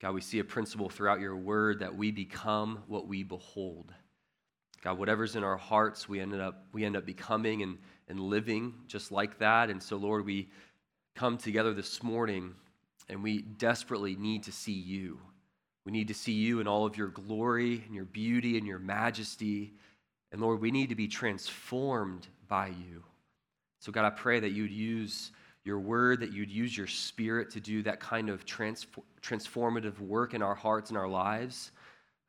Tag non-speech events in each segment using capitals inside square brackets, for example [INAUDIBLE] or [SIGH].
God, we see a principle throughout your word that we become what we behold. God, whatever's in our hearts, we end up, we end up becoming and, and living just like that. And so, Lord, we come together this morning and we desperately need to see you. We need to see you in all of your glory and your beauty and your majesty. And Lord, we need to be transformed by you. So, God, I pray that you'd use your word, that you'd use your spirit to do that kind of transformative work in our hearts and our lives.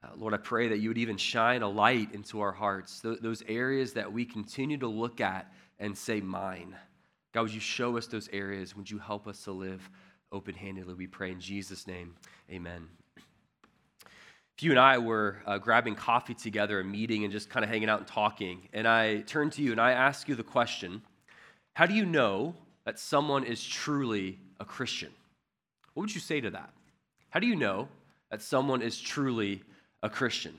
Uh, Lord, I pray that you would even shine a light into our hearts, th- those areas that we continue to look at and say, Mine. God, would you show us those areas? Would you help us to live open handedly? We pray in Jesus' name. Amen. If you and I were uh, grabbing coffee together, a meeting, and just kind of hanging out and talking, and I turn to you and I ask you the question How do you know that someone is truly a Christian? What would you say to that? How do you know that someone is truly a Christian?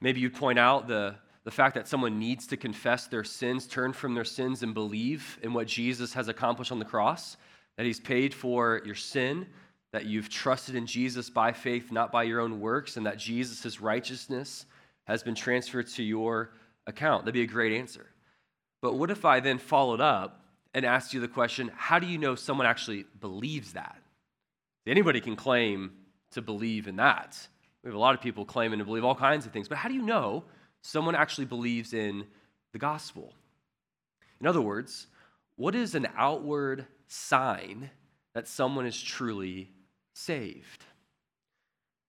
Maybe you'd point out the, the fact that someone needs to confess their sins, turn from their sins, and believe in what Jesus has accomplished on the cross, that he's paid for your sin, that you've trusted in Jesus by faith, not by your own works, and that Jesus' righteousness has been transferred to your account. That'd be a great answer. But what if I then followed up and asks you the question how do you know someone actually believes that? Anybody can claim to believe in that. We have a lot of people claiming to believe all kinds of things, but how do you know someone actually believes in the gospel? In other words, what is an outward sign that someone is truly saved?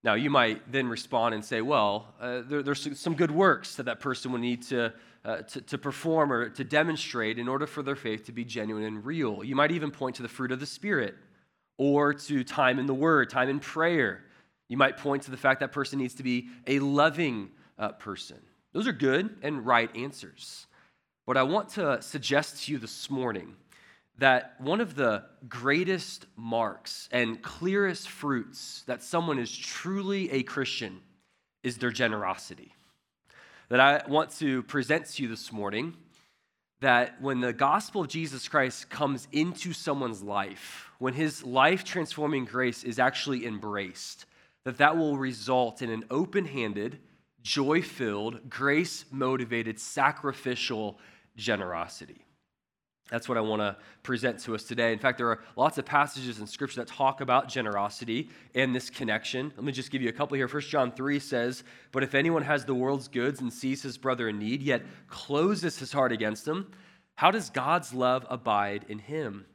Now, you might then respond and say, well, uh, there, there's some good works that that person would need to uh, to, to perform or to demonstrate in order for their faith to be genuine and real. You might even point to the fruit of the Spirit or to time in the Word, time in prayer. You might point to the fact that person needs to be a loving uh, person. Those are good and right answers. But I want to suggest to you this morning that one of the greatest marks and clearest fruits that someone is truly a Christian is their generosity that I want to present to you this morning that when the gospel of Jesus Christ comes into someone's life, when his life transforming grace is actually embraced, that that will result in an open-handed, joy-filled, grace-motivated, sacrificial generosity. That's what I want to present to us today. In fact, there are lots of passages in Scripture that talk about generosity and this connection. Let me just give you a couple here. 1 John 3 says, But if anyone has the world's goods and sees his brother in need, yet closes his heart against him, how does God's love abide in him?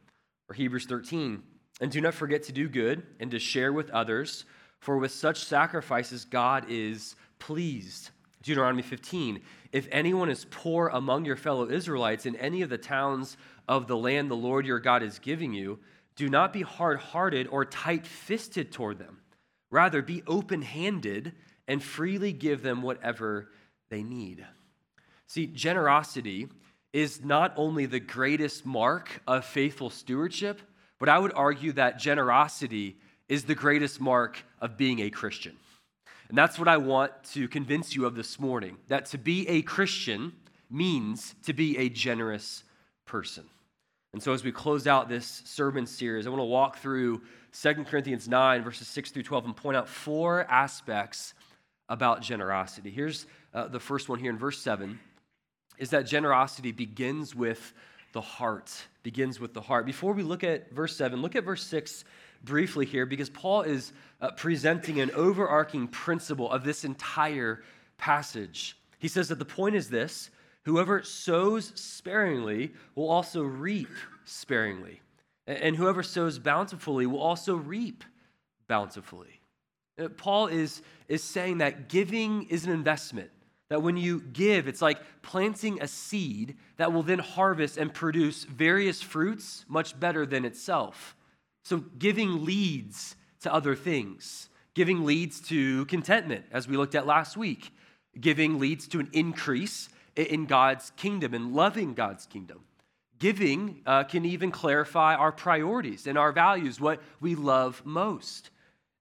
Or Hebrews 13, And do not forget to do good and to share with others, for with such sacrifices God is pleased. Deuteronomy 15. If anyone is poor among your fellow Israelites in any of the towns of the land the Lord your God is giving you, do not be hard hearted or tight fisted toward them. Rather, be open handed and freely give them whatever they need. See, generosity is not only the greatest mark of faithful stewardship, but I would argue that generosity is the greatest mark of being a Christian. And that's what I want to convince you of this morning that to be a Christian means to be a generous person. And so, as we close out this sermon series, I want to walk through 2 Corinthians 9, verses 6 through 12, and point out four aspects about generosity. Here's uh, the first one here in verse 7 is that generosity begins with the heart. Begins with the heart. Before we look at verse 7, look at verse 6 briefly here because Paul is uh, presenting an overarching principle of this entire passage. He says that the point is this whoever sows sparingly will also reap sparingly, and whoever sows bountifully will also reap bountifully. Uh, Paul is, is saying that giving is an investment. That when you give, it's like planting a seed that will then harvest and produce various fruits much better than itself. So giving leads to other things. Giving leads to contentment, as we looked at last week. Giving leads to an increase in God's kingdom and loving God's kingdom. Giving uh, can even clarify our priorities and our values, what we love most.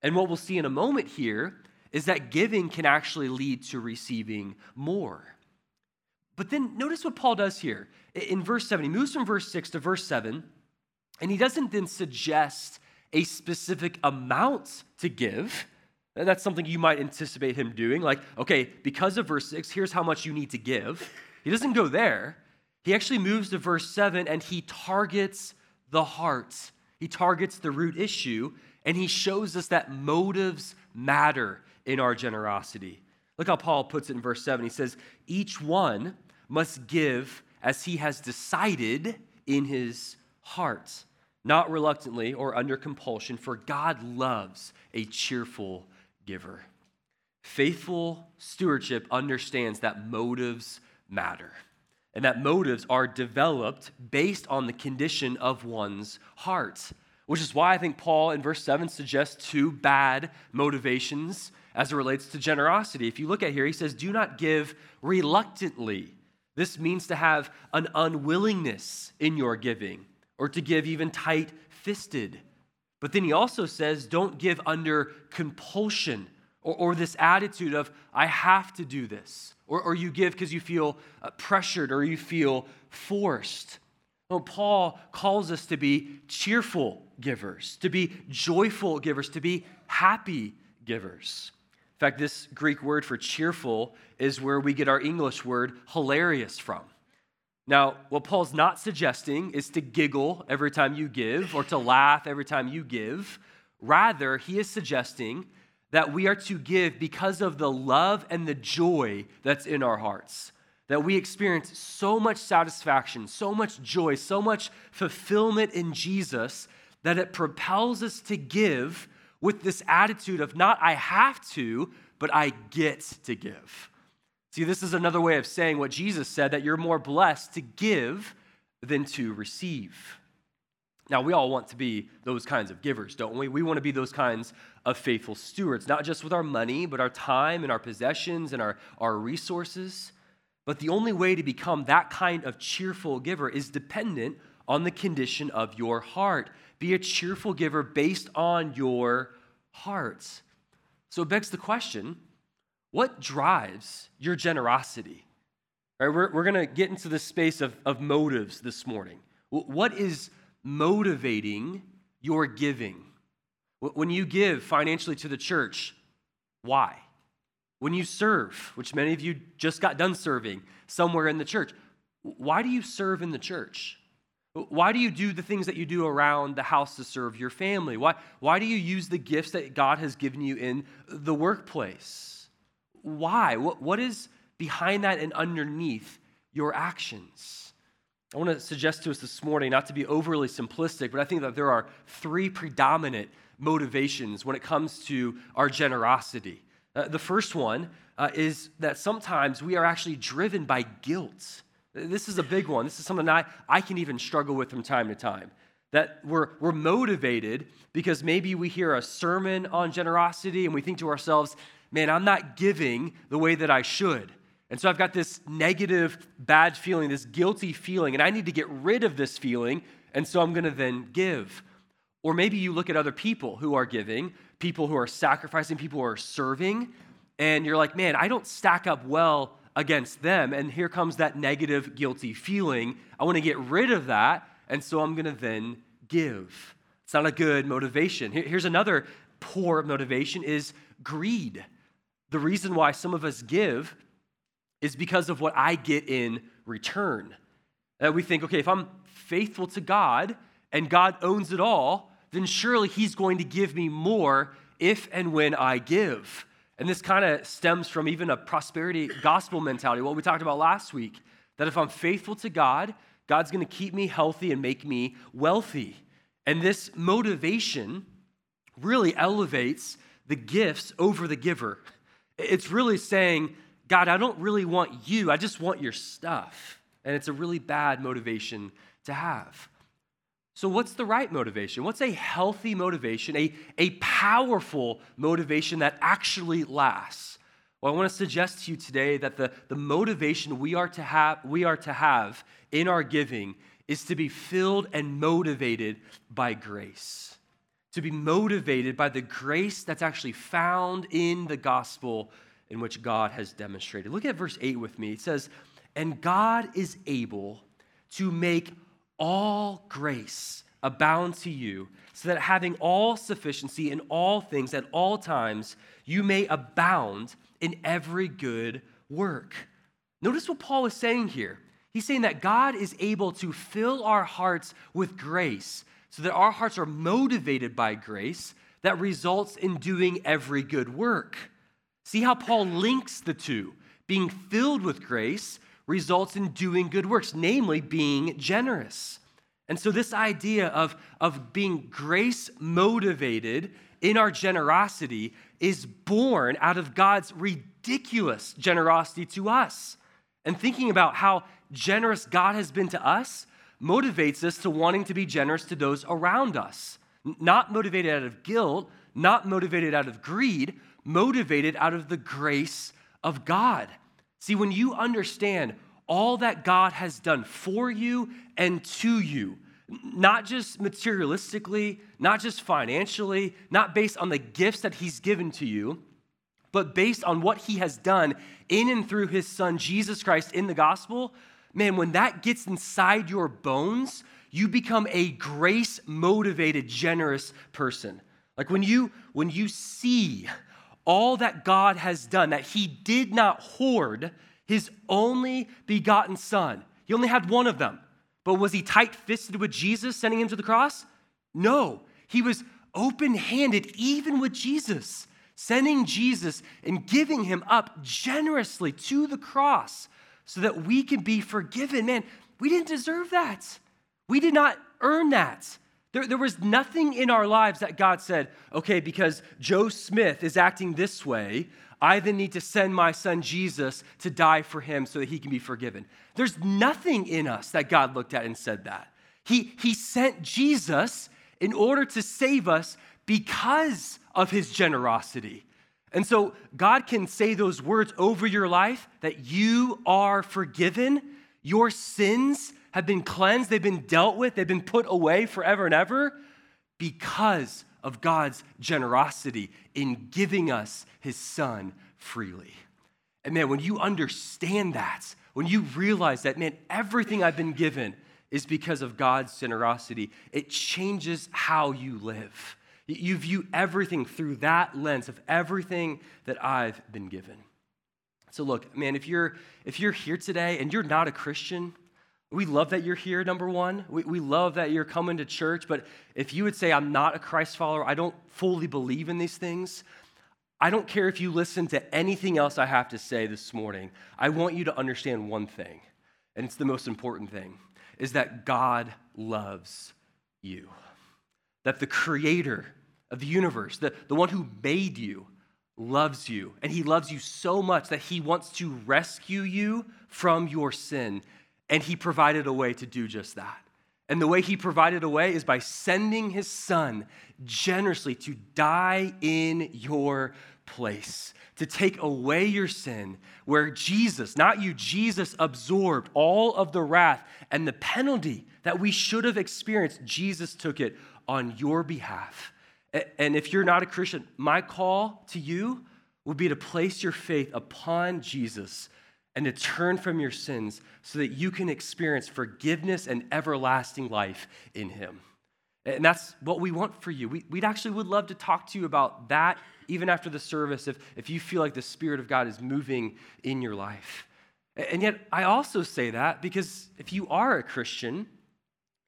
And what we'll see in a moment here is that giving can actually lead to receiving more. But then notice what Paul does here. In verse 7, he moves from verse 6 to verse 7 and he doesn't then suggest a specific amount to give. And that's something you might anticipate him doing. Like, okay, because of verse 6, here's how much you need to give. He doesn't go there. He actually moves to verse 7 and he targets the heart. He targets the root issue and he shows us that motives matter in our generosity. Look how Paul puts it in verse 7. He says, Each one must give as he has decided in his heart, not reluctantly or under compulsion, for God loves a cheerful giver. Faithful stewardship understands that motives matter and that motives are developed based on the condition of one's heart, which is why I think Paul in verse 7 suggests two bad motivations as it relates to generosity. If you look at here, he says, Do not give reluctantly. This means to have an unwillingness in your giving or to give even tight fisted. But then he also says, Don't give under compulsion or, or this attitude of, I have to do this. Or, or you give because you feel uh, pressured or you feel forced. No, Paul calls us to be cheerful givers, to be joyful givers, to be happy givers. In fact, this Greek word for cheerful is where we get our English word hilarious from. Now, what Paul's not suggesting is to giggle every time you give or to laugh every time you give. Rather, he is suggesting that we are to give because of the love and the joy that's in our hearts. That we experience so much satisfaction, so much joy, so much fulfillment in Jesus that it propels us to give with this attitude of not I have to, but I get to give. See, this is another way of saying what Jesus said that you're more blessed to give than to receive. Now, we all want to be those kinds of givers, don't we? We want to be those kinds of faithful stewards, not just with our money, but our time and our possessions and our, our resources. But the only way to become that kind of cheerful giver is dependent on the condition of your heart. Be a cheerful giver based on your heart. So it begs the question what drives your generosity? Right, we're, we're going to get into the space of, of motives this morning. What is motivating your giving? When you give financially to the church, why? When you serve, which many of you just got done serving somewhere in the church, why do you serve in the church? Why do you do the things that you do around the house to serve your family? Why, why do you use the gifts that God has given you in the workplace? Why? What, what is behind that and underneath your actions? I want to suggest to us this morning, not to be overly simplistic, but I think that there are three predominant motivations when it comes to our generosity. Uh, the first one uh, is that sometimes we are actually driven by guilt. This is a big one. This is something I, I can even struggle with from time to time. That we're, we're motivated because maybe we hear a sermon on generosity and we think to ourselves, man, I'm not giving the way that I should. And so I've got this negative, bad feeling, this guilty feeling, and I need to get rid of this feeling, and so I'm going to then give. Or maybe you look at other people who are giving, people who are sacrificing, people who are serving, and you're like, man, I don't stack up well against them. And here comes that negative, guilty feeling. I want to get rid of that, and so I'm going to then give. It's not a good motivation. Here's another poor motivation is greed. The reason why some of us give is because of what I get in return. That we think, okay, if I'm faithful to God and God owns it all, then surely He's going to give me more if and when I give. And this kind of stems from even a prosperity gospel mentality, what we talked about last week. That if I'm faithful to God, God's going to keep me healthy and make me wealthy. And this motivation really elevates the gifts over the giver. It's really saying, God, I don't really want you, I just want your stuff. And it's a really bad motivation to have. So, what's the right motivation? What's a healthy motivation, a, a powerful motivation that actually lasts? Well, I want to suggest to you today that the, the motivation we are, to have, we are to have in our giving is to be filled and motivated by grace. To be motivated by the grace that's actually found in the gospel in which God has demonstrated. Look at verse 8 with me. It says, And God is able to make all grace abound to you, so that having all sufficiency in all things at all times, you may abound in every good work. Notice what Paul is saying here. He's saying that God is able to fill our hearts with grace so that our hearts are motivated by grace that results in doing every good work. See how Paul links the two. Being filled with grace results in doing good works, namely being generous. And so, this idea of, of being grace motivated in our generosity is born out of God's ridiculous generosity to us. And thinking about how generous God has been to us motivates us to wanting to be generous to those around us. Not motivated out of guilt, not motivated out of greed, motivated out of the grace of God. See, when you understand all that God has done for you and to you, not just materialistically, not just financially, not based on the gifts that He's given to you, but based on what He has done in and through His Son, Jesus Christ, in the gospel, man, when that gets inside your bones, you become a grace motivated, generous person. Like when you when you see all that God has done, that He did not hoard His only begotten Son. He only had one of them. But was He tight fisted with Jesus sending Him to the cross? No. He was open handed, even with Jesus, sending Jesus and giving Him up generously to the cross so that we can be forgiven. Man, we didn't deserve that. We did not earn that. There, there was nothing in our lives that God said, okay, because Joe Smith is acting this way, I then need to send my son Jesus to die for him so that he can be forgiven. There's nothing in us that God looked at and said that. He, he sent Jesus in order to save us because of his generosity. And so God can say those words over your life that you are forgiven, your sins have been cleansed, they've been dealt with, they've been put away forever and ever because of God's generosity in giving us his son freely. And man, when you understand that, when you realize that, man, everything I've been given is because of God's generosity, it changes how you live. You view everything through that lens of everything that I've been given. So look, man, if you're if you're here today and you're not a Christian, we love that you're here, number one. We, we love that you're coming to church, but if you would say, I'm not a Christ follower, I don't fully believe in these things, I don't care if you listen to anything else I have to say this morning. I want you to understand one thing, and it's the most important thing, is that God loves you. That the creator of the universe, the, the one who made you, loves you. And he loves you so much that he wants to rescue you from your sin. And he provided a way to do just that. And the way he provided a way is by sending his son generously to die in your place, to take away your sin, where Jesus, not you, Jesus absorbed all of the wrath and the penalty that we should have experienced. Jesus took it on your behalf. And if you're not a Christian, my call to you would be to place your faith upon Jesus and to turn from your sins so that you can experience forgiveness and everlasting life in Him. And that's what we want for you. We, would actually would love to talk to you about that even after the service if, if you feel like the Spirit of God is moving in your life. And yet, I also say that because if you are a Christian,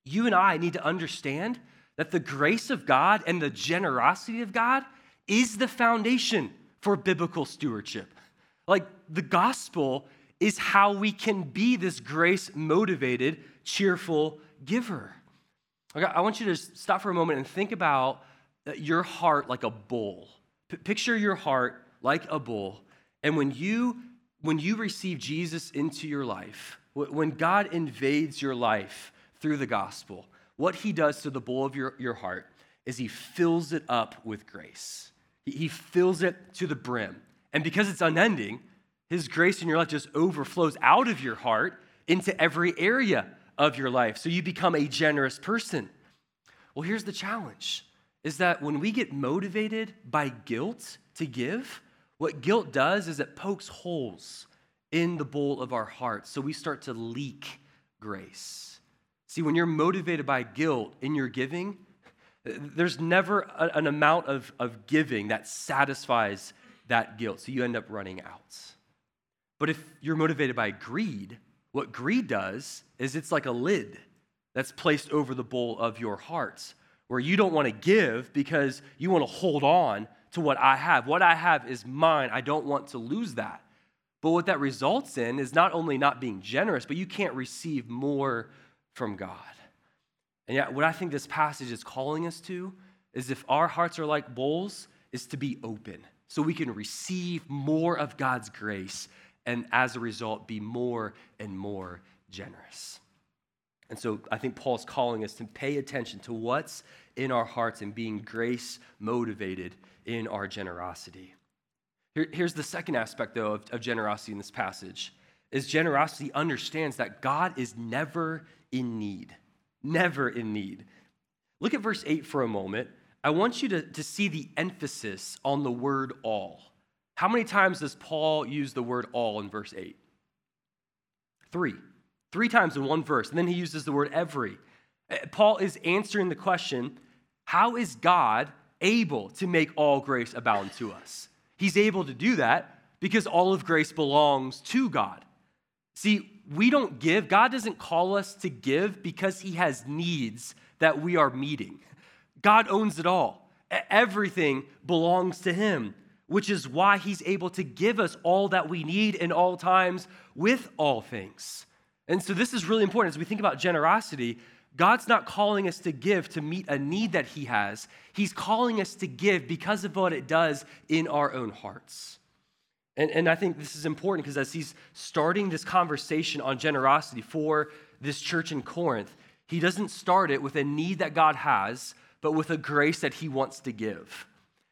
you and I need to understand that the grace of God and the generosity of God is the foundation for biblical stewardship. Like the gospel is how we can be this grace motivated, cheerful giver. Okay, I want you to stop for a moment and think about uh, your heart like a bowl. P- picture your heart like a bowl. And when you when you receive Jesus into your life, when God invades your life through the gospel, what he does to the bowl of your, your heart is he fills it up with grace. He, he fills it to the brim. And because it's unending, his grace in your life just overflows out of your heart into every area of your life. So you become a generous person. Well, here's the challenge is that when we get motivated by guilt to give, what guilt does is it pokes holes in the bowl of our heart. So we start to leak grace. See, when you're motivated by guilt in your giving, there's never a, an amount of, of giving that satisfies that guilt. So you end up running out. But if you're motivated by greed, what greed does is it's like a lid that's placed over the bowl of your heart, where you don't want to give because you want to hold on to what I have. What I have is mine. I don't want to lose that. But what that results in is not only not being generous, but you can't receive more from God. And yet, what I think this passage is calling us to is if our hearts are like bowls, is to be open so we can receive more of God's grace and as a result be more and more generous. And so I think Paul's calling us to pay attention to what's in our hearts and being grace motivated in our generosity. Here, here's the second aspect, though, of, of generosity in this passage is generosity understands that God is never in need, never in need. Look at verse 8 for a moment. I want you to, to see the emphasis on the word all. How many times does Paul use the word all in verse 8? Three. Three times in one verse. And then he uses the word every. Eh, Paul is answering the question how is God able to make all grace abound to us? He's able to do that because all of grace belongs to God. See, we don't give, God doesn't call us to give because he has needs that we are meeting. God owns it all. Everything belongs to him, which is why he's able to give us all that we need in all times with all things. And so, this is really important as we think about generosity. God's not calling us to give to meet a need that He has. He's calling us to give because of what it does in our own hearts. And, and I think this is important because as He's starting this conversation on generosity for this church in Corinth, He doesn't start it with a need that God has, but with a grace that He wants to give.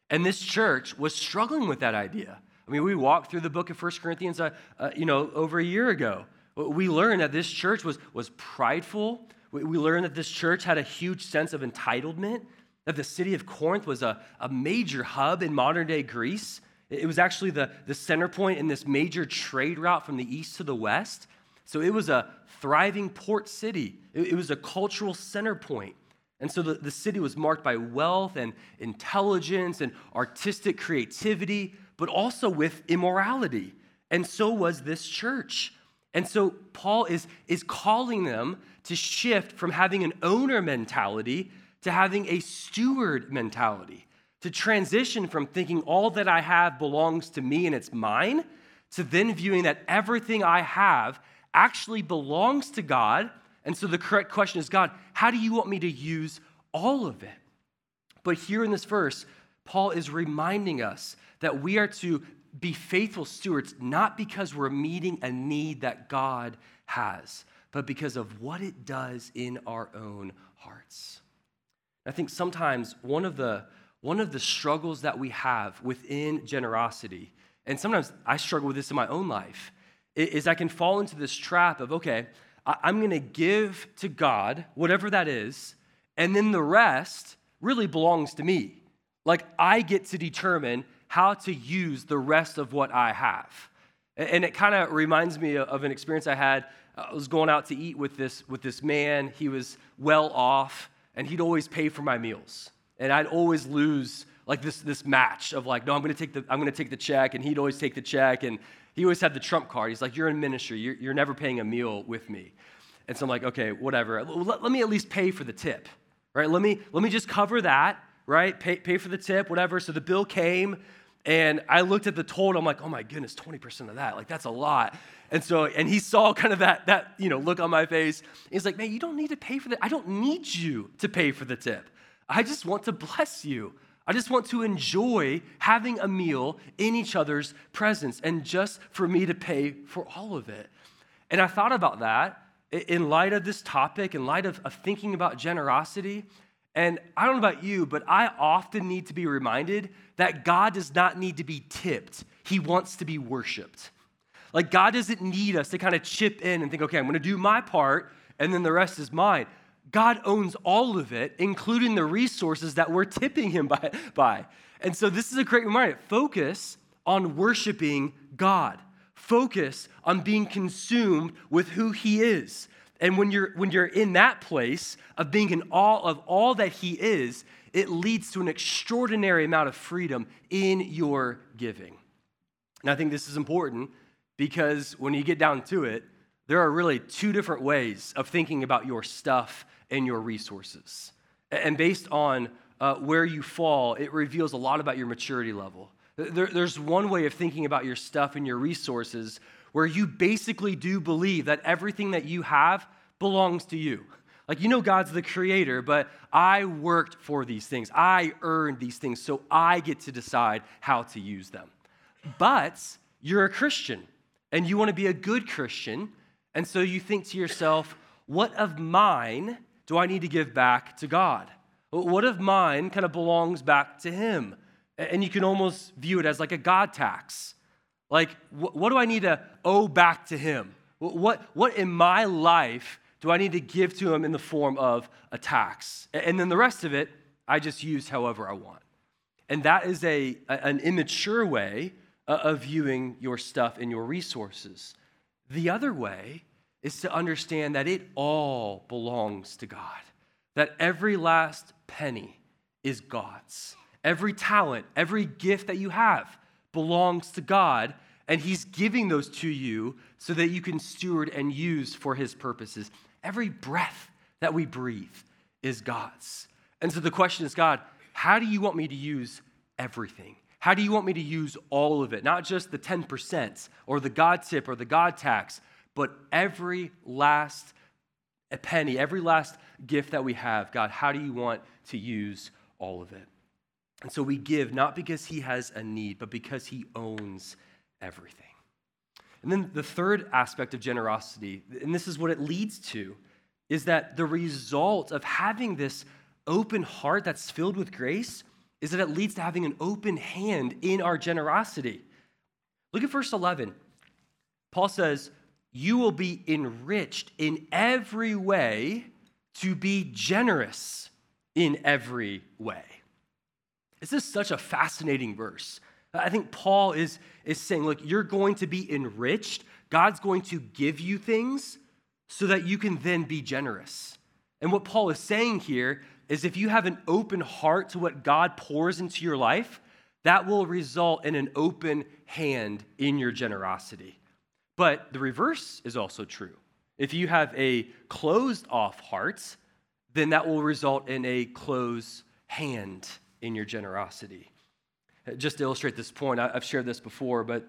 And this church was struggling with that idea. I mean, we walked through the book of First Corinthians, uh, uh, you know, over a year ago. We learned that this church was, was prideful. We, we learned that this church had a huge sense of entitlement, that the city of Corinth was a, a major hub in modern day Greece. It was actually the, the center point in this major trade route from the east to the west. So it was a thriving port city, it, it was a cultural center point. And so the, the city was marked by wealth and intelligence and artistic creativity, but also with immorality. And so was this church. And so Paul is, is calling them to shift from having an owner mentality to having a steward mentality, to transition from thinking all that I have belongs to me and it's mine, to then viewing that everything I have actually belongs to God. And so the correct question is God, how do you want me to use all of it? But here in this verse, Paul is reminding us that we are to be faithful stewards not because we're meeting a need that God has, but because of what it does in our own hearts. I think sometimes one of the one of the struggles that we have within generosity, and sometimes I struggle with this in my own life, is I can fall into this trap of, okay, I'm gonna give to God whatever that is, and then the rest really belongs to me. Like I get to determine how to use the rest of what I have. And it kind of reminds me of an experience I had. I was going out to eat with this, with this man. He was well off, and he'd always pay for my meals. And I'd always lose like this, this match of like, no, I'm gonna take the I'm gonna take the check, and he'd always take the check, and he always had the trump card. He's like, You're in ministry, you're, you're never paying a meal with me. And so I'm like, okay, whatever. Let, let me at least pay for the tip. Right? Let me let me just cover that, right? Pay, pay for the tip, whatever. So the bill came. And I looked at the total, I'm like, oh my goodness, 20% of that. Like, that's a lot. And so, and he saw kind of that, that you know, look on my face. He's like, man, you don't need to pay for that. I don't need you to pay for the tip. I just want to bless you. I just want to enjoy having a meal in each other's presence and just for me to pay for all of it. And I thought about that in light of this topic, in light of, of thinking about generosity. And I don't know about you, but I often need to be reminded that God does not need to be tipped, He wants to be worshiped. Like, God doesn't need us to kind of chip in and think, okay, I'm gonna do my part, and then the rest is mine. God owns all of it, including the resources that we're tipping Him by. by. And so, this is a great reminder focus on worshiping God, focus on being consumed with who He is. And when you're, when you're in that place of being in awe of all that He is, it leads to an extraordinary amount of freedom in your giving. And I think this is important because when you get down to it, there are really two different ways of thinking about your stuff and your resources. And based on uh, where you fall, it reveals a lot about your maturity level. There, there's one way of thinking about your stuff and your resources where you basically do believe that everything that you have belongs to you. Like, you know, God's the creator, but I worked for these things. I earned these things, so I get to decide how to use them. But you're a Christian and you want to be a good Christian. And so you think to yourself, what of mine do I need to give back to God? What if mine kind of belongs back to Him? And you can almost view it as like a God tax. Like, what do I need to owe back to Him? What, what in my life do I need to give to Him in the form of a tax? And then the rest of it, I just use however I want. And that is a, an immature way uh, of viewing your stuff and your resources. The other way is to understand that it all belongs to God, that every last penny is God's. Every talent, every gift that you have belongs to God, and He's giving those to you so that you can steward and use for His purposes. Every breath that we breathe is God's. And so the question is God, how do you want me to use everything? How do you want me to use all of it? Not just the 10% or the God tip or the God tax, but every last penny, every last gift that we have. God, how do you want to use all of it? And so we give not because He has a need, but because He owns everything. And then the third aspect of generosity, and this is what it leads to, is that the result of having this open heart that's filled with grace is that it leads to having an open hand in our generosity. Look at verse 11. Paul says, You will be enriched in every way to be generous in every way. This is such a fascinating verse. I think Paul is, is saying, Look, you're going to be enriched. God's going to give you things so that you can then be generous. And what Paul is saying here is if you have an open heart to what God pours into your life, that will result in an open hand in your generosity. But the reverse is also true. If you have a closed off heart, then that will result in a closed hand in your generosity. Just to illustrate this point, I've shared this before, but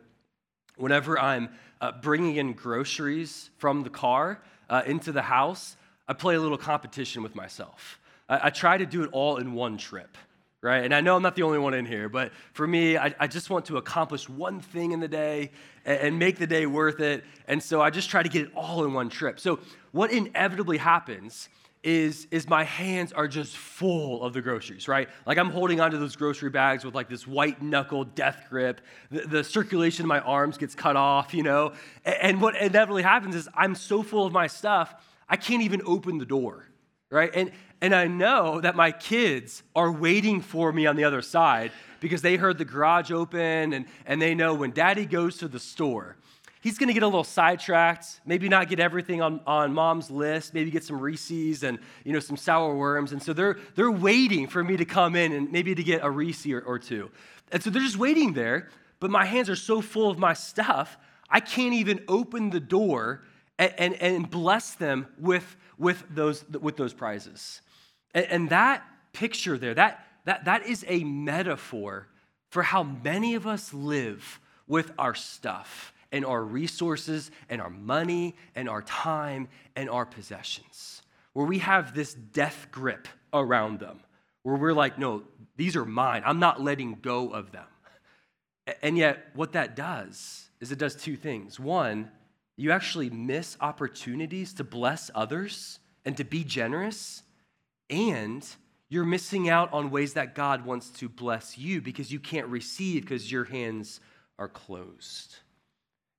whenever I'm uh, bringing in groceries from the car uh, into the house, I play a little competition with myself. I, I try to do it all in one trip, right? And I know I'm not the only one in here, but for me, I, I just want to accomplish one thing in the day and, and make the day worth it. And so I just try to get it all in one trip. So what inevitably happens is, is my hands are just full of the groceries, right? Like I'm holding onto those grocery bags with like this white knuckle death grip. The, the circulation in my arms gets cut off, you know? And, and what inevitably happens is I'm so full of my stuff, I can't even open the door, right? And, and I know that my kids are waiting for me on the other side because they heard the garage open and, and they know when daddy goes to the store, he's going to get a little sidetracked, maybe not get everything on, on mom's list, maybe get some Reese's and, you know, some sour worms. And so they're, they're waiting for me to come in and maybe to get a Reese or, or two. And so they're just waiting there, but my hands are so full of my stuff, I can't even open the door and, and, and bless them with, with, those, with those prizes. And, and that picture there, that, that, that is a metaphor for how many of us live with our stuff and our resources and our money and our time and our possessions, where we have this death grip around them, where we're like, no, these are mine. I'm not letting go of them. And yet, what that does is it does two things. One, you actually miss opportunities to bless others and to be generous and you're missing out on ways that God wants to bless you because you can't receive because your hands are closed.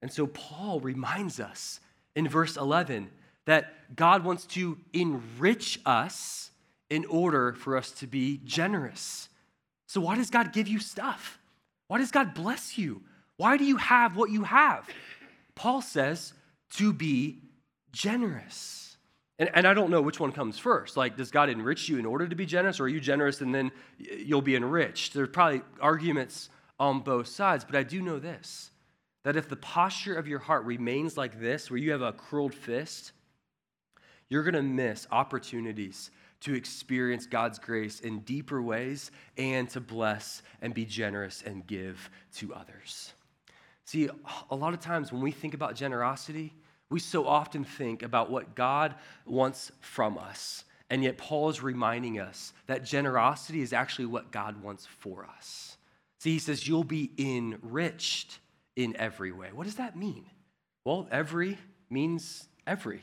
And so Paul reminds us in verse 11 that God wants to enrich us in order for us to be generous. So, why does God give you stuff? Why does God bless you? Why do you have what you have? Paul says to be generous. And, and I don't know which one comes first. Like, does God enrich you in order to be generous, or are you generous and then you'll be enriched? There's probably arguments on both sides, but I do know this that if the posture of your heart remains like this, where you have a curled fist, you're going to miss opportunities to experience God's grace in deeper ways and to bless and be generous and give to others. See, a lot of times when we think about generosity, we so often think about what God wants from us. And yet, Paul is reminding us that generosity is actually what God wants for us. See, he says, You'll be enriched in every way. What does that mean? Well, every means every.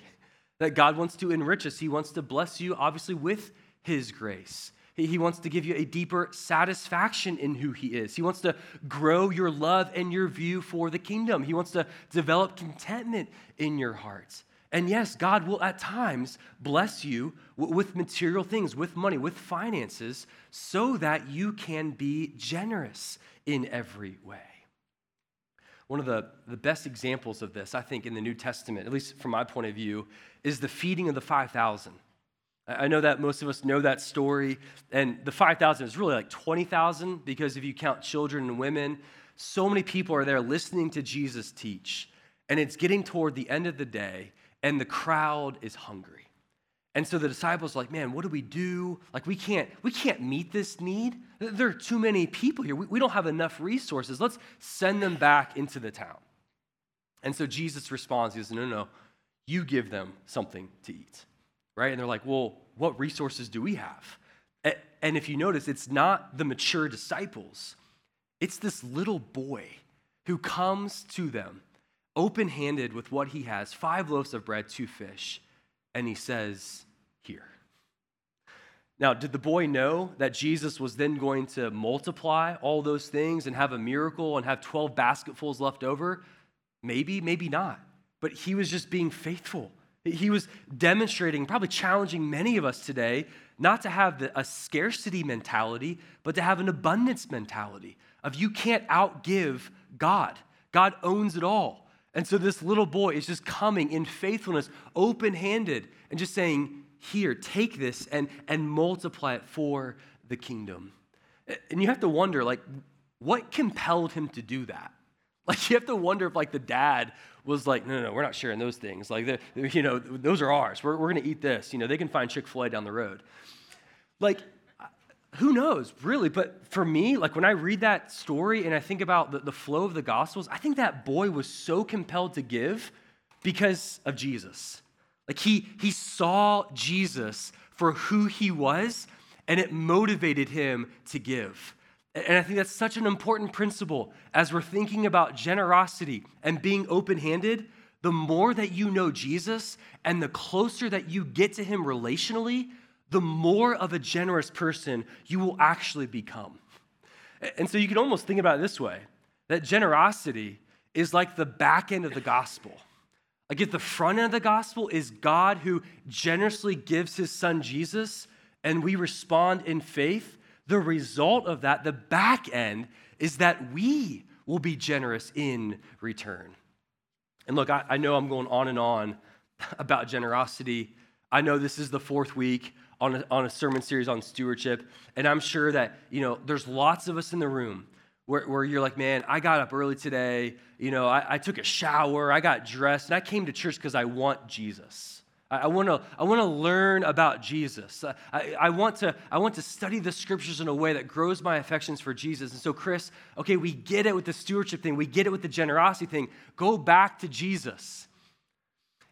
That God wants to enrich us, He wants to bless you, obviously, with His grace. He wants to give you a deeper satisfaction in who He is. He wants to grow your love and your view for the kingdom. He wants to develop contentment in your heart. And yes, God will at times bless you with material things, with money, with finances, so that you can be generous in every way. One of the, the best examples of this, I think, in the New Testament, at least from my point of view, is the feeding of the 5,000. I know that most of us know that story, and the 5,000 is really like 20,000 because if you count children and women, so many people are there listening to Jesus teach. And it's getting toward the end of the day, and the crowd is hungry. And so the disciples are like, man, what do we do? Like, we can't, we can't meet this need. There are too many people here. We, we don't have enough resources. Let's send them back into the town. And so Jesus responds, he says, no, no, no, you give them something to eat right? And they're like, well, what resources do we have? And if you notice, it's not the mature disciples, it's this little boy who comes to them open handed with what he has five loaves of bread, two fish, and he says, Here. Now, did the boy know that Jesus was then going to multiply all those things and have a miracle and have 12 basketfuls left over? Maybe, maybe not. But he was just being faithful. He was demonstrating, probably challenging many of us today, not to have a scarcity mentality, but to have an abundance mentality of you can't outgive God. God owns it all. And so this little boy is just coming in faithfulness, open handed, and just saying, Here, take this and, and multiply it for the kingdom. And you have to wonder, like, what compelled him to do that? Like, you have to wonder if, like, the dad was like, no, no, no, we're not sharing those things. Like, you know, those are ours. We're, we're going to eat this. You know, they can find Chick fil A down the road. Like, who knows, really? But for me, like when I read that story and I think about the, the flow of the Gospels, I think that boy was so compelled to give because of Jesus. Like he, he saw Jesus for who he was, and it motivated him to give. And I think that's such an important principle as we're thinking about generosity and being open handed. The more that you know Jesus and the closer that you get to him relationally, the more of a generous person you will actually become. And so you can almost think about it this way that generosity is like the back end of the gospel. Like if the front end of the gospel is God who generously gives his son Jesus and we respond in faith, the result of that, the back end, is that we will be generous in return. And look, I, I know I'm going on and on [LAUGHS] about generosity. I know this is the fourth week on a, on a sermon series on stewardship, and I'm sure that, you know, there's lots of us in the room where, where, you're like, man, I got up early today, you know, I, I took a shower, I got dressed, and I came to church because I want Jesus. I, want to I want to learn about Jesus. I, I, want to I want to study the scriptures in a way that grows my affections for Jesus. And so, Chris, okay, we get it with the stewardship thing, we get it with the generosity thing. Go back to Jesus.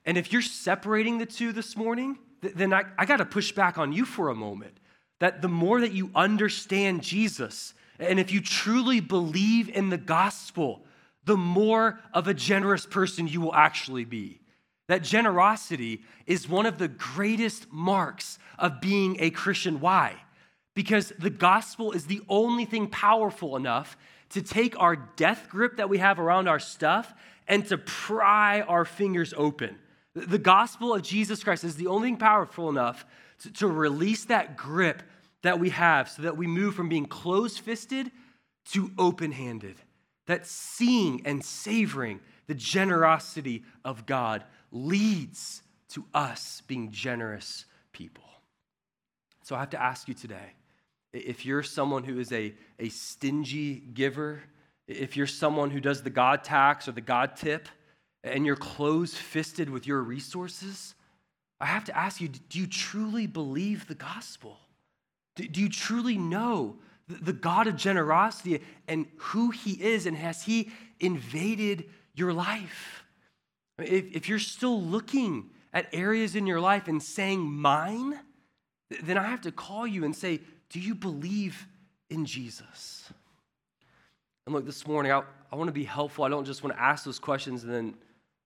And if you're separating the two this morning, then I, I got to push back on you for a moment. That the more that you understand Jesus, and if you truly believe in the gospel, the more of a generous person you will actually be. That generosity is one of the greatest marks of being a Christian. Why? Because the gospel is the only thing powerful enough to take our death grip that we have around our stuff and to pry our fingers open. The gospel of Jesus Christ is the only thing powerful enough to, to release that grip that we have so that we move from being closed fisted to open handed. That seeing and savoring the generosity of God leads to us being generous people. So I have to ask you today if you're someone who is a, a stingy giver, if you're someone who does the God tax or the God tip, and you're close fisted with your resources, I have to ask you do you truly believe the gospel? Do, do you truly know the, the God of generosity and who he is, and has he invaded your life? If, if you're still looking at areas in your life and saying, mine, then I have to call you and say, do you believe in Jesus? And look, this morning, I, I want to be helpful. I don't just want to ask those questions and then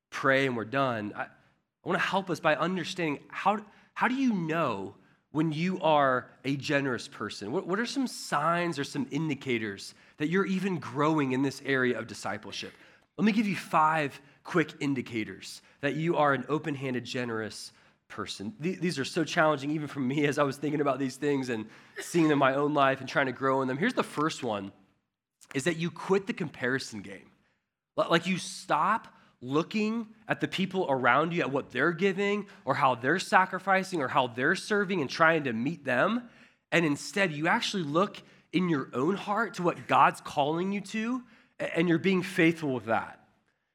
pray and we're done. I, I want to help us by understanding how, how do you know when you are a generous person? What, what are some signs or some indicators that you're even growing in this area of discipleship? Let me give you five quick indicators that you are an open handed, generous person. These are so challenging, even for me, [LAUGHS] as I was thinking about these things and seeing them in my own life and trying to grow in them. Here's the first one is that you quit the comparison game. Like you stop looking at the people around you, at what they're giving, or how they're sacrificing, or how they're serving and trying to meet them. And instead, you actually look in your own heart to what God's calling you to, and you're being faithful with that.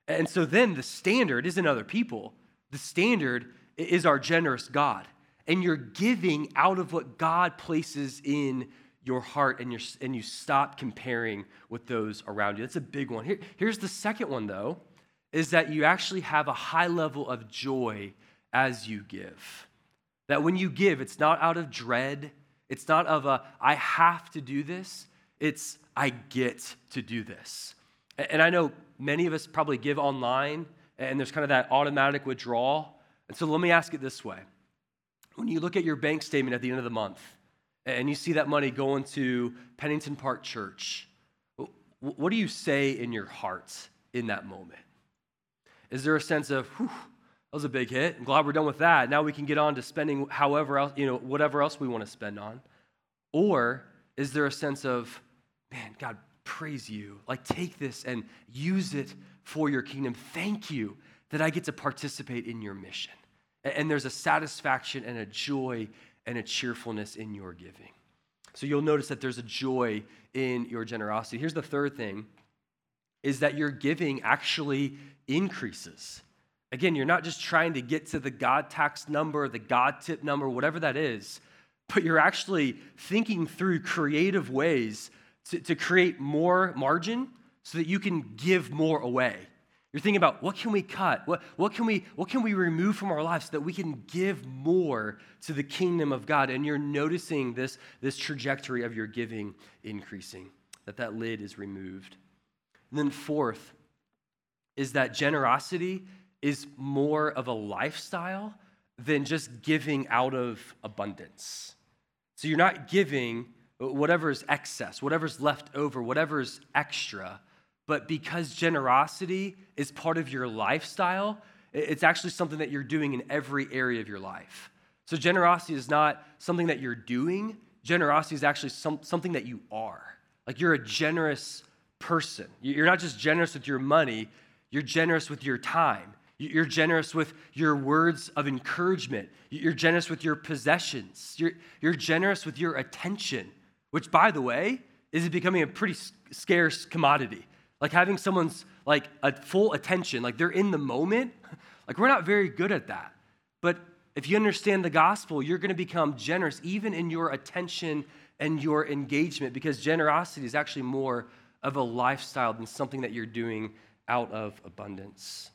And so then the standard isn't other people, the standard is our generous God. And you're giving out of what God places in your heart and, you and you stop comparing with those around you. That's a big one. Here, here's the second one, though, is that you actually have a high level of joy as you give. That when you give, it's not out of dread, it's not of a, I have to do this, it's, I get to do this. And I know many of us probably give online, and there's kind of that automatic withdrawal. And so let me ask it this way when you look at your bank statement at the end of the month and you see that money going to Pennington Park Church, what do you say in your heart in that moment? Is there a sense of, whew, that was a big hit. I'm glad we're done with that. Now we can get on to spending however else, you know, whatever else we want to spend on. Or is there a sense of, man, God, praise you. Like, take this and use it for your kingdom. Thank you that I get to participate in your mission. And there's a satisfaction and a joy and a cheerfulness in your giving. So you'll notice that there's a joy in your generosity. Here's the third thing is that your giving actually increases. Again, you're not just trying to get to the God tax number, the God tip number, whatever that is, but you're actually thinking through creative ways to, to create more margin so that you can give more away. You're thinking about what can we cut? What, what, can we, what can we remove from our lives so that we can give more to the kingdom of God? And you're noticing this, this trajectory of your giving increasing, that that lid is removed. And then fourth is that generosity is more of a lifestyle than just giving out of abundance. So you're not giving whatever's excess, whatever's left over, whatever's extra but because generosity is part of your lifestyle, it's actually something that you're doing in every area of your life. So, generosity is not something that you're doing, generosity is actually some, something that you are. Like, you're a generous person. You're not just generous with your money, you're generous with your time. You're generous with your words of encouragement. You're generous with your possessions. You're, you're generous with your attention, which, by the way, is becoming a pretty scarce commodity. Like having someone's like a full attention, like they're in the moment. [LAUGHS] Like we're not very good at that. But if you understand the gospel, you're going to become generous even in your attention and your engagement because generosity is actually more of a lifestyle than something that you're doing out of abundance.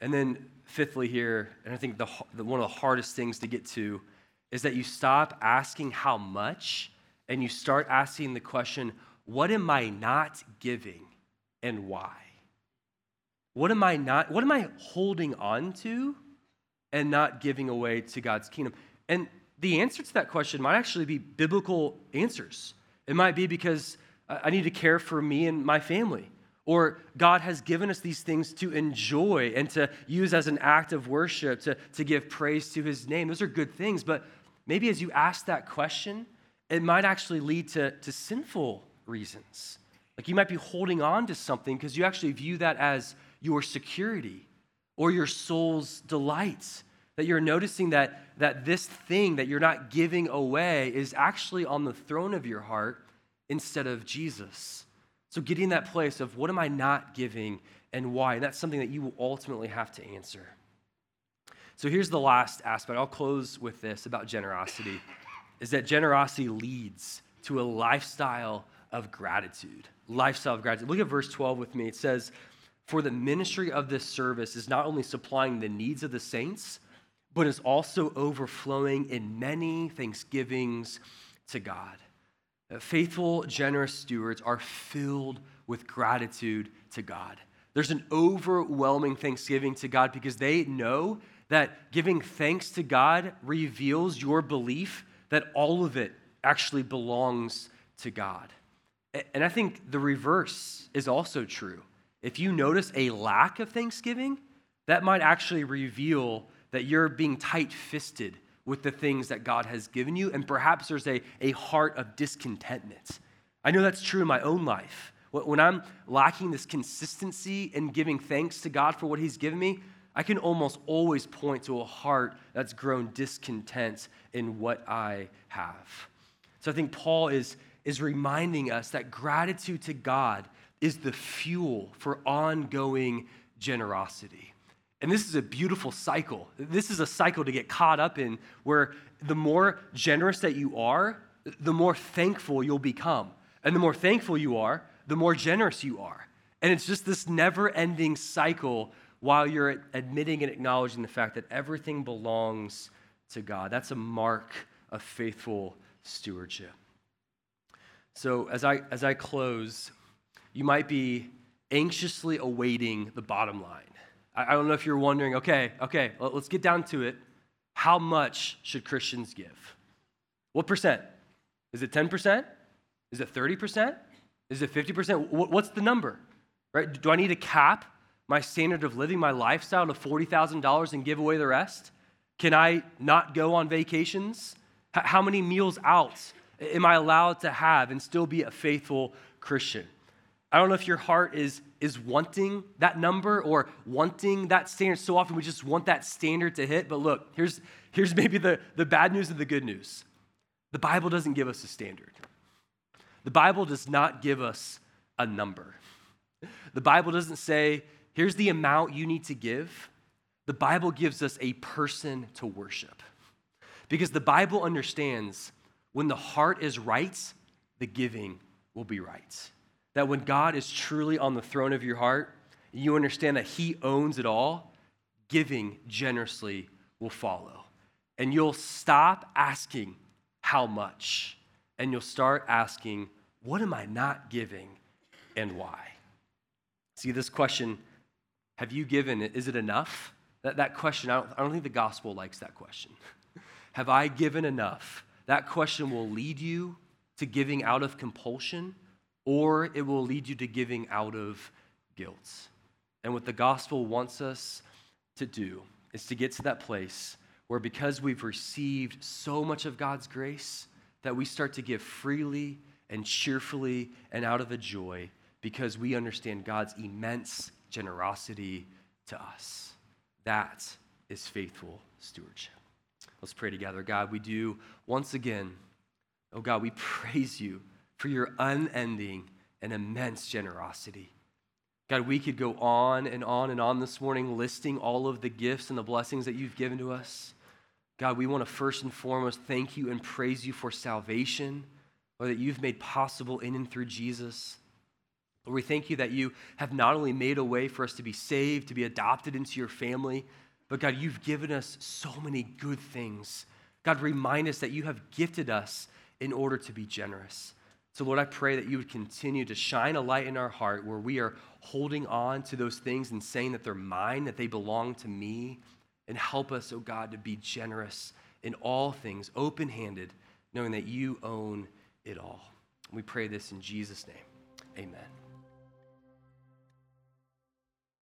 And then, fifthly, here, and I think the, the, one of the hardest things to get to is that you stop asking how much and you start asking the question, what am I not giving? and why? What am I not, what am I holding on to and not giving away to God's kingdom? And the answer to that question might actually be biblical answers. It might be because uh, I need to care for me and my family. Or God has given us these things to enjoy and to use as an act of worship, to, to give praise to his name. Those are good things. But maybe as you ask that question, it might actually lead to, to sinful reasons. Like you might be holding on to something because you actually view that as your security or your soul's delights. That you're noticing that, that this thing that you're not giving away is actually on the throne of your heart instead of Jesus. So, getting that place of what am I not giving and why? And that's something that you will ultimately have to answer. So, here's the last aspect. I'll close with this about generosity is that generosity leads to a lifestyle of gratitude. Lifestyle of gratitude. Look at verse 12 with me. It says, For the ministry of this service is not only supplying the needs of the saints, but is also overflowing in many thanksgivings to God. Uh, faithful, generous stewards are filled with gratitude to God. There's an overwhelming thanksgiving to God because they know that giving thanks to God reveals your belief that all of it actually belongs to God. And I think the reverse is also true. If you notice a lack of thanksgiving, that might actually reveal that you're being tight fisted with the things that God has given you, and perhaps there's a, a heart of discontentment. I know that's true in my own life. When I'm lacking this consistency in giving thanks to God for what He's given me, I can almost always point to a heart that's grown discontent in what I have. So I think Paul is, is reminding us that gratitude to God is the fuel for ongoing generosity. And this is a beautiful cycle. This is a cycle to get caught up in where the more generous that you are, the more thankful you'll become. And the more thankful you are, the more generous you are. And it's just this never ending cycle while you're admitting and acknowledging the fact that everything belongs to God. That's a mark of faithful stewardship. So, as I, as I close, you might be anxiously awaiting the bottom line. I, I don't know if you're wondering, okay, okay, let's get down to it. How much should Christians give? What percent? Is it 10%? Is it 30%? Is it 50%? What's the number? Right? Do I need a cap my standard of living, my lifestyle to $40,000 and give away the rest? Can I not go on vacations? How many meals out am I allowed to have and still be a faithful Christian? I don't know if your heart is, is wanting that number or wanting that standard. So often we just want that standard to hit. But look, here's, here's maybe the, the bad news and the good news the Bible doesn't give us a standard, the Bible does not give us a number. The Bible doesn't say, here's the amount you need to give. The Bible gives us a person to worship. Because the Bible understands when the heart is right, the giving will be right. That when God is truly on the throne of your heart, you understand that He owns it all, giving generously will follow. And you'll stop asking how much, and you'll start asking, what am I not giving and why? See, this question, have you given Is it enough? That, that question, I don't, I don't think the gospel likes that question. [LAUGHS] have I given enough? That question will lead you to giving out of compulsion or it will lead you to giving out of guilt. And what the gospel wants us to do is to get to that place where, because we've received so much of God's grace, that we start to give freely and cheerfully and out of a joy because we understand God's immense generosity to us. That is faithful stewardship. Let's pray together. God, we do once again, oh God, we praise you for your unending and immense generosity. God, we could go on and on and on this morning listing all of the gifts and the blessings that you've given to us. God, we want to first and foremost thank you and praise you for salvation, or that you've made possible in and through Jesus. Lord, we thank you that you have not only made a way for us to be saved, to be adopted into your family, but God, you've given us so many good things. God, remind us that you have gifted us in order to be generous. So, Lord, I pray that you would continue to shine a light in our heart where we are holding on to those things and saying that they're mine, that they belong to me, and help us, oh God, to be generous in all things, open handed, knowing that you own it all. We pray this in Jesus' name. Amen.